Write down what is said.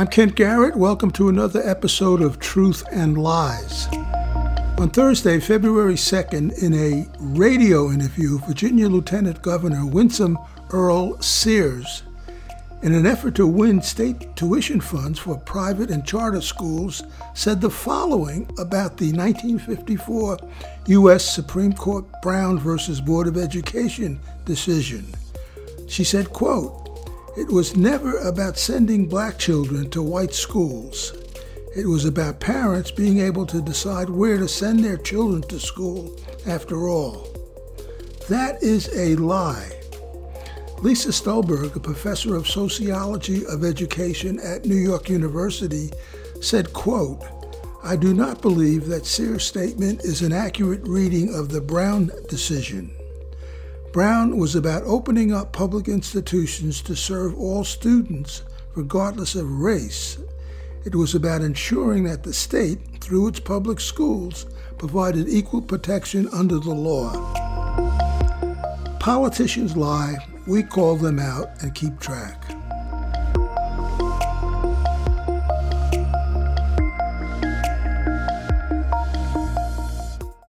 I'm Kent Garrett. Welcome to another episode of Truth and Lies. On Thursday, February 2nd, in a radio interview, Virginia Lieutenant Governor Winsome Earle-Sears, in an effort to win state tuition funds for private and charter schools, said the following about the 1954 U.S. Supreme Court Brown versus Board of Education decision. She said, quote, it was never about sending black children to white schools. It was about parents being able to decide where to send their children to school after all. That is a lie. Lisa Stulberg, a professor of sociology of education at New York University, said, quote, I do not believe that Sears' statement is an accurate reading of the Brown decision. Brown was about opening up public institutions to serve all students, regardless of race. It was about ensuring that the state, through its public schools, provided equal protection under the law. Politicians lie, we call them out and keep track.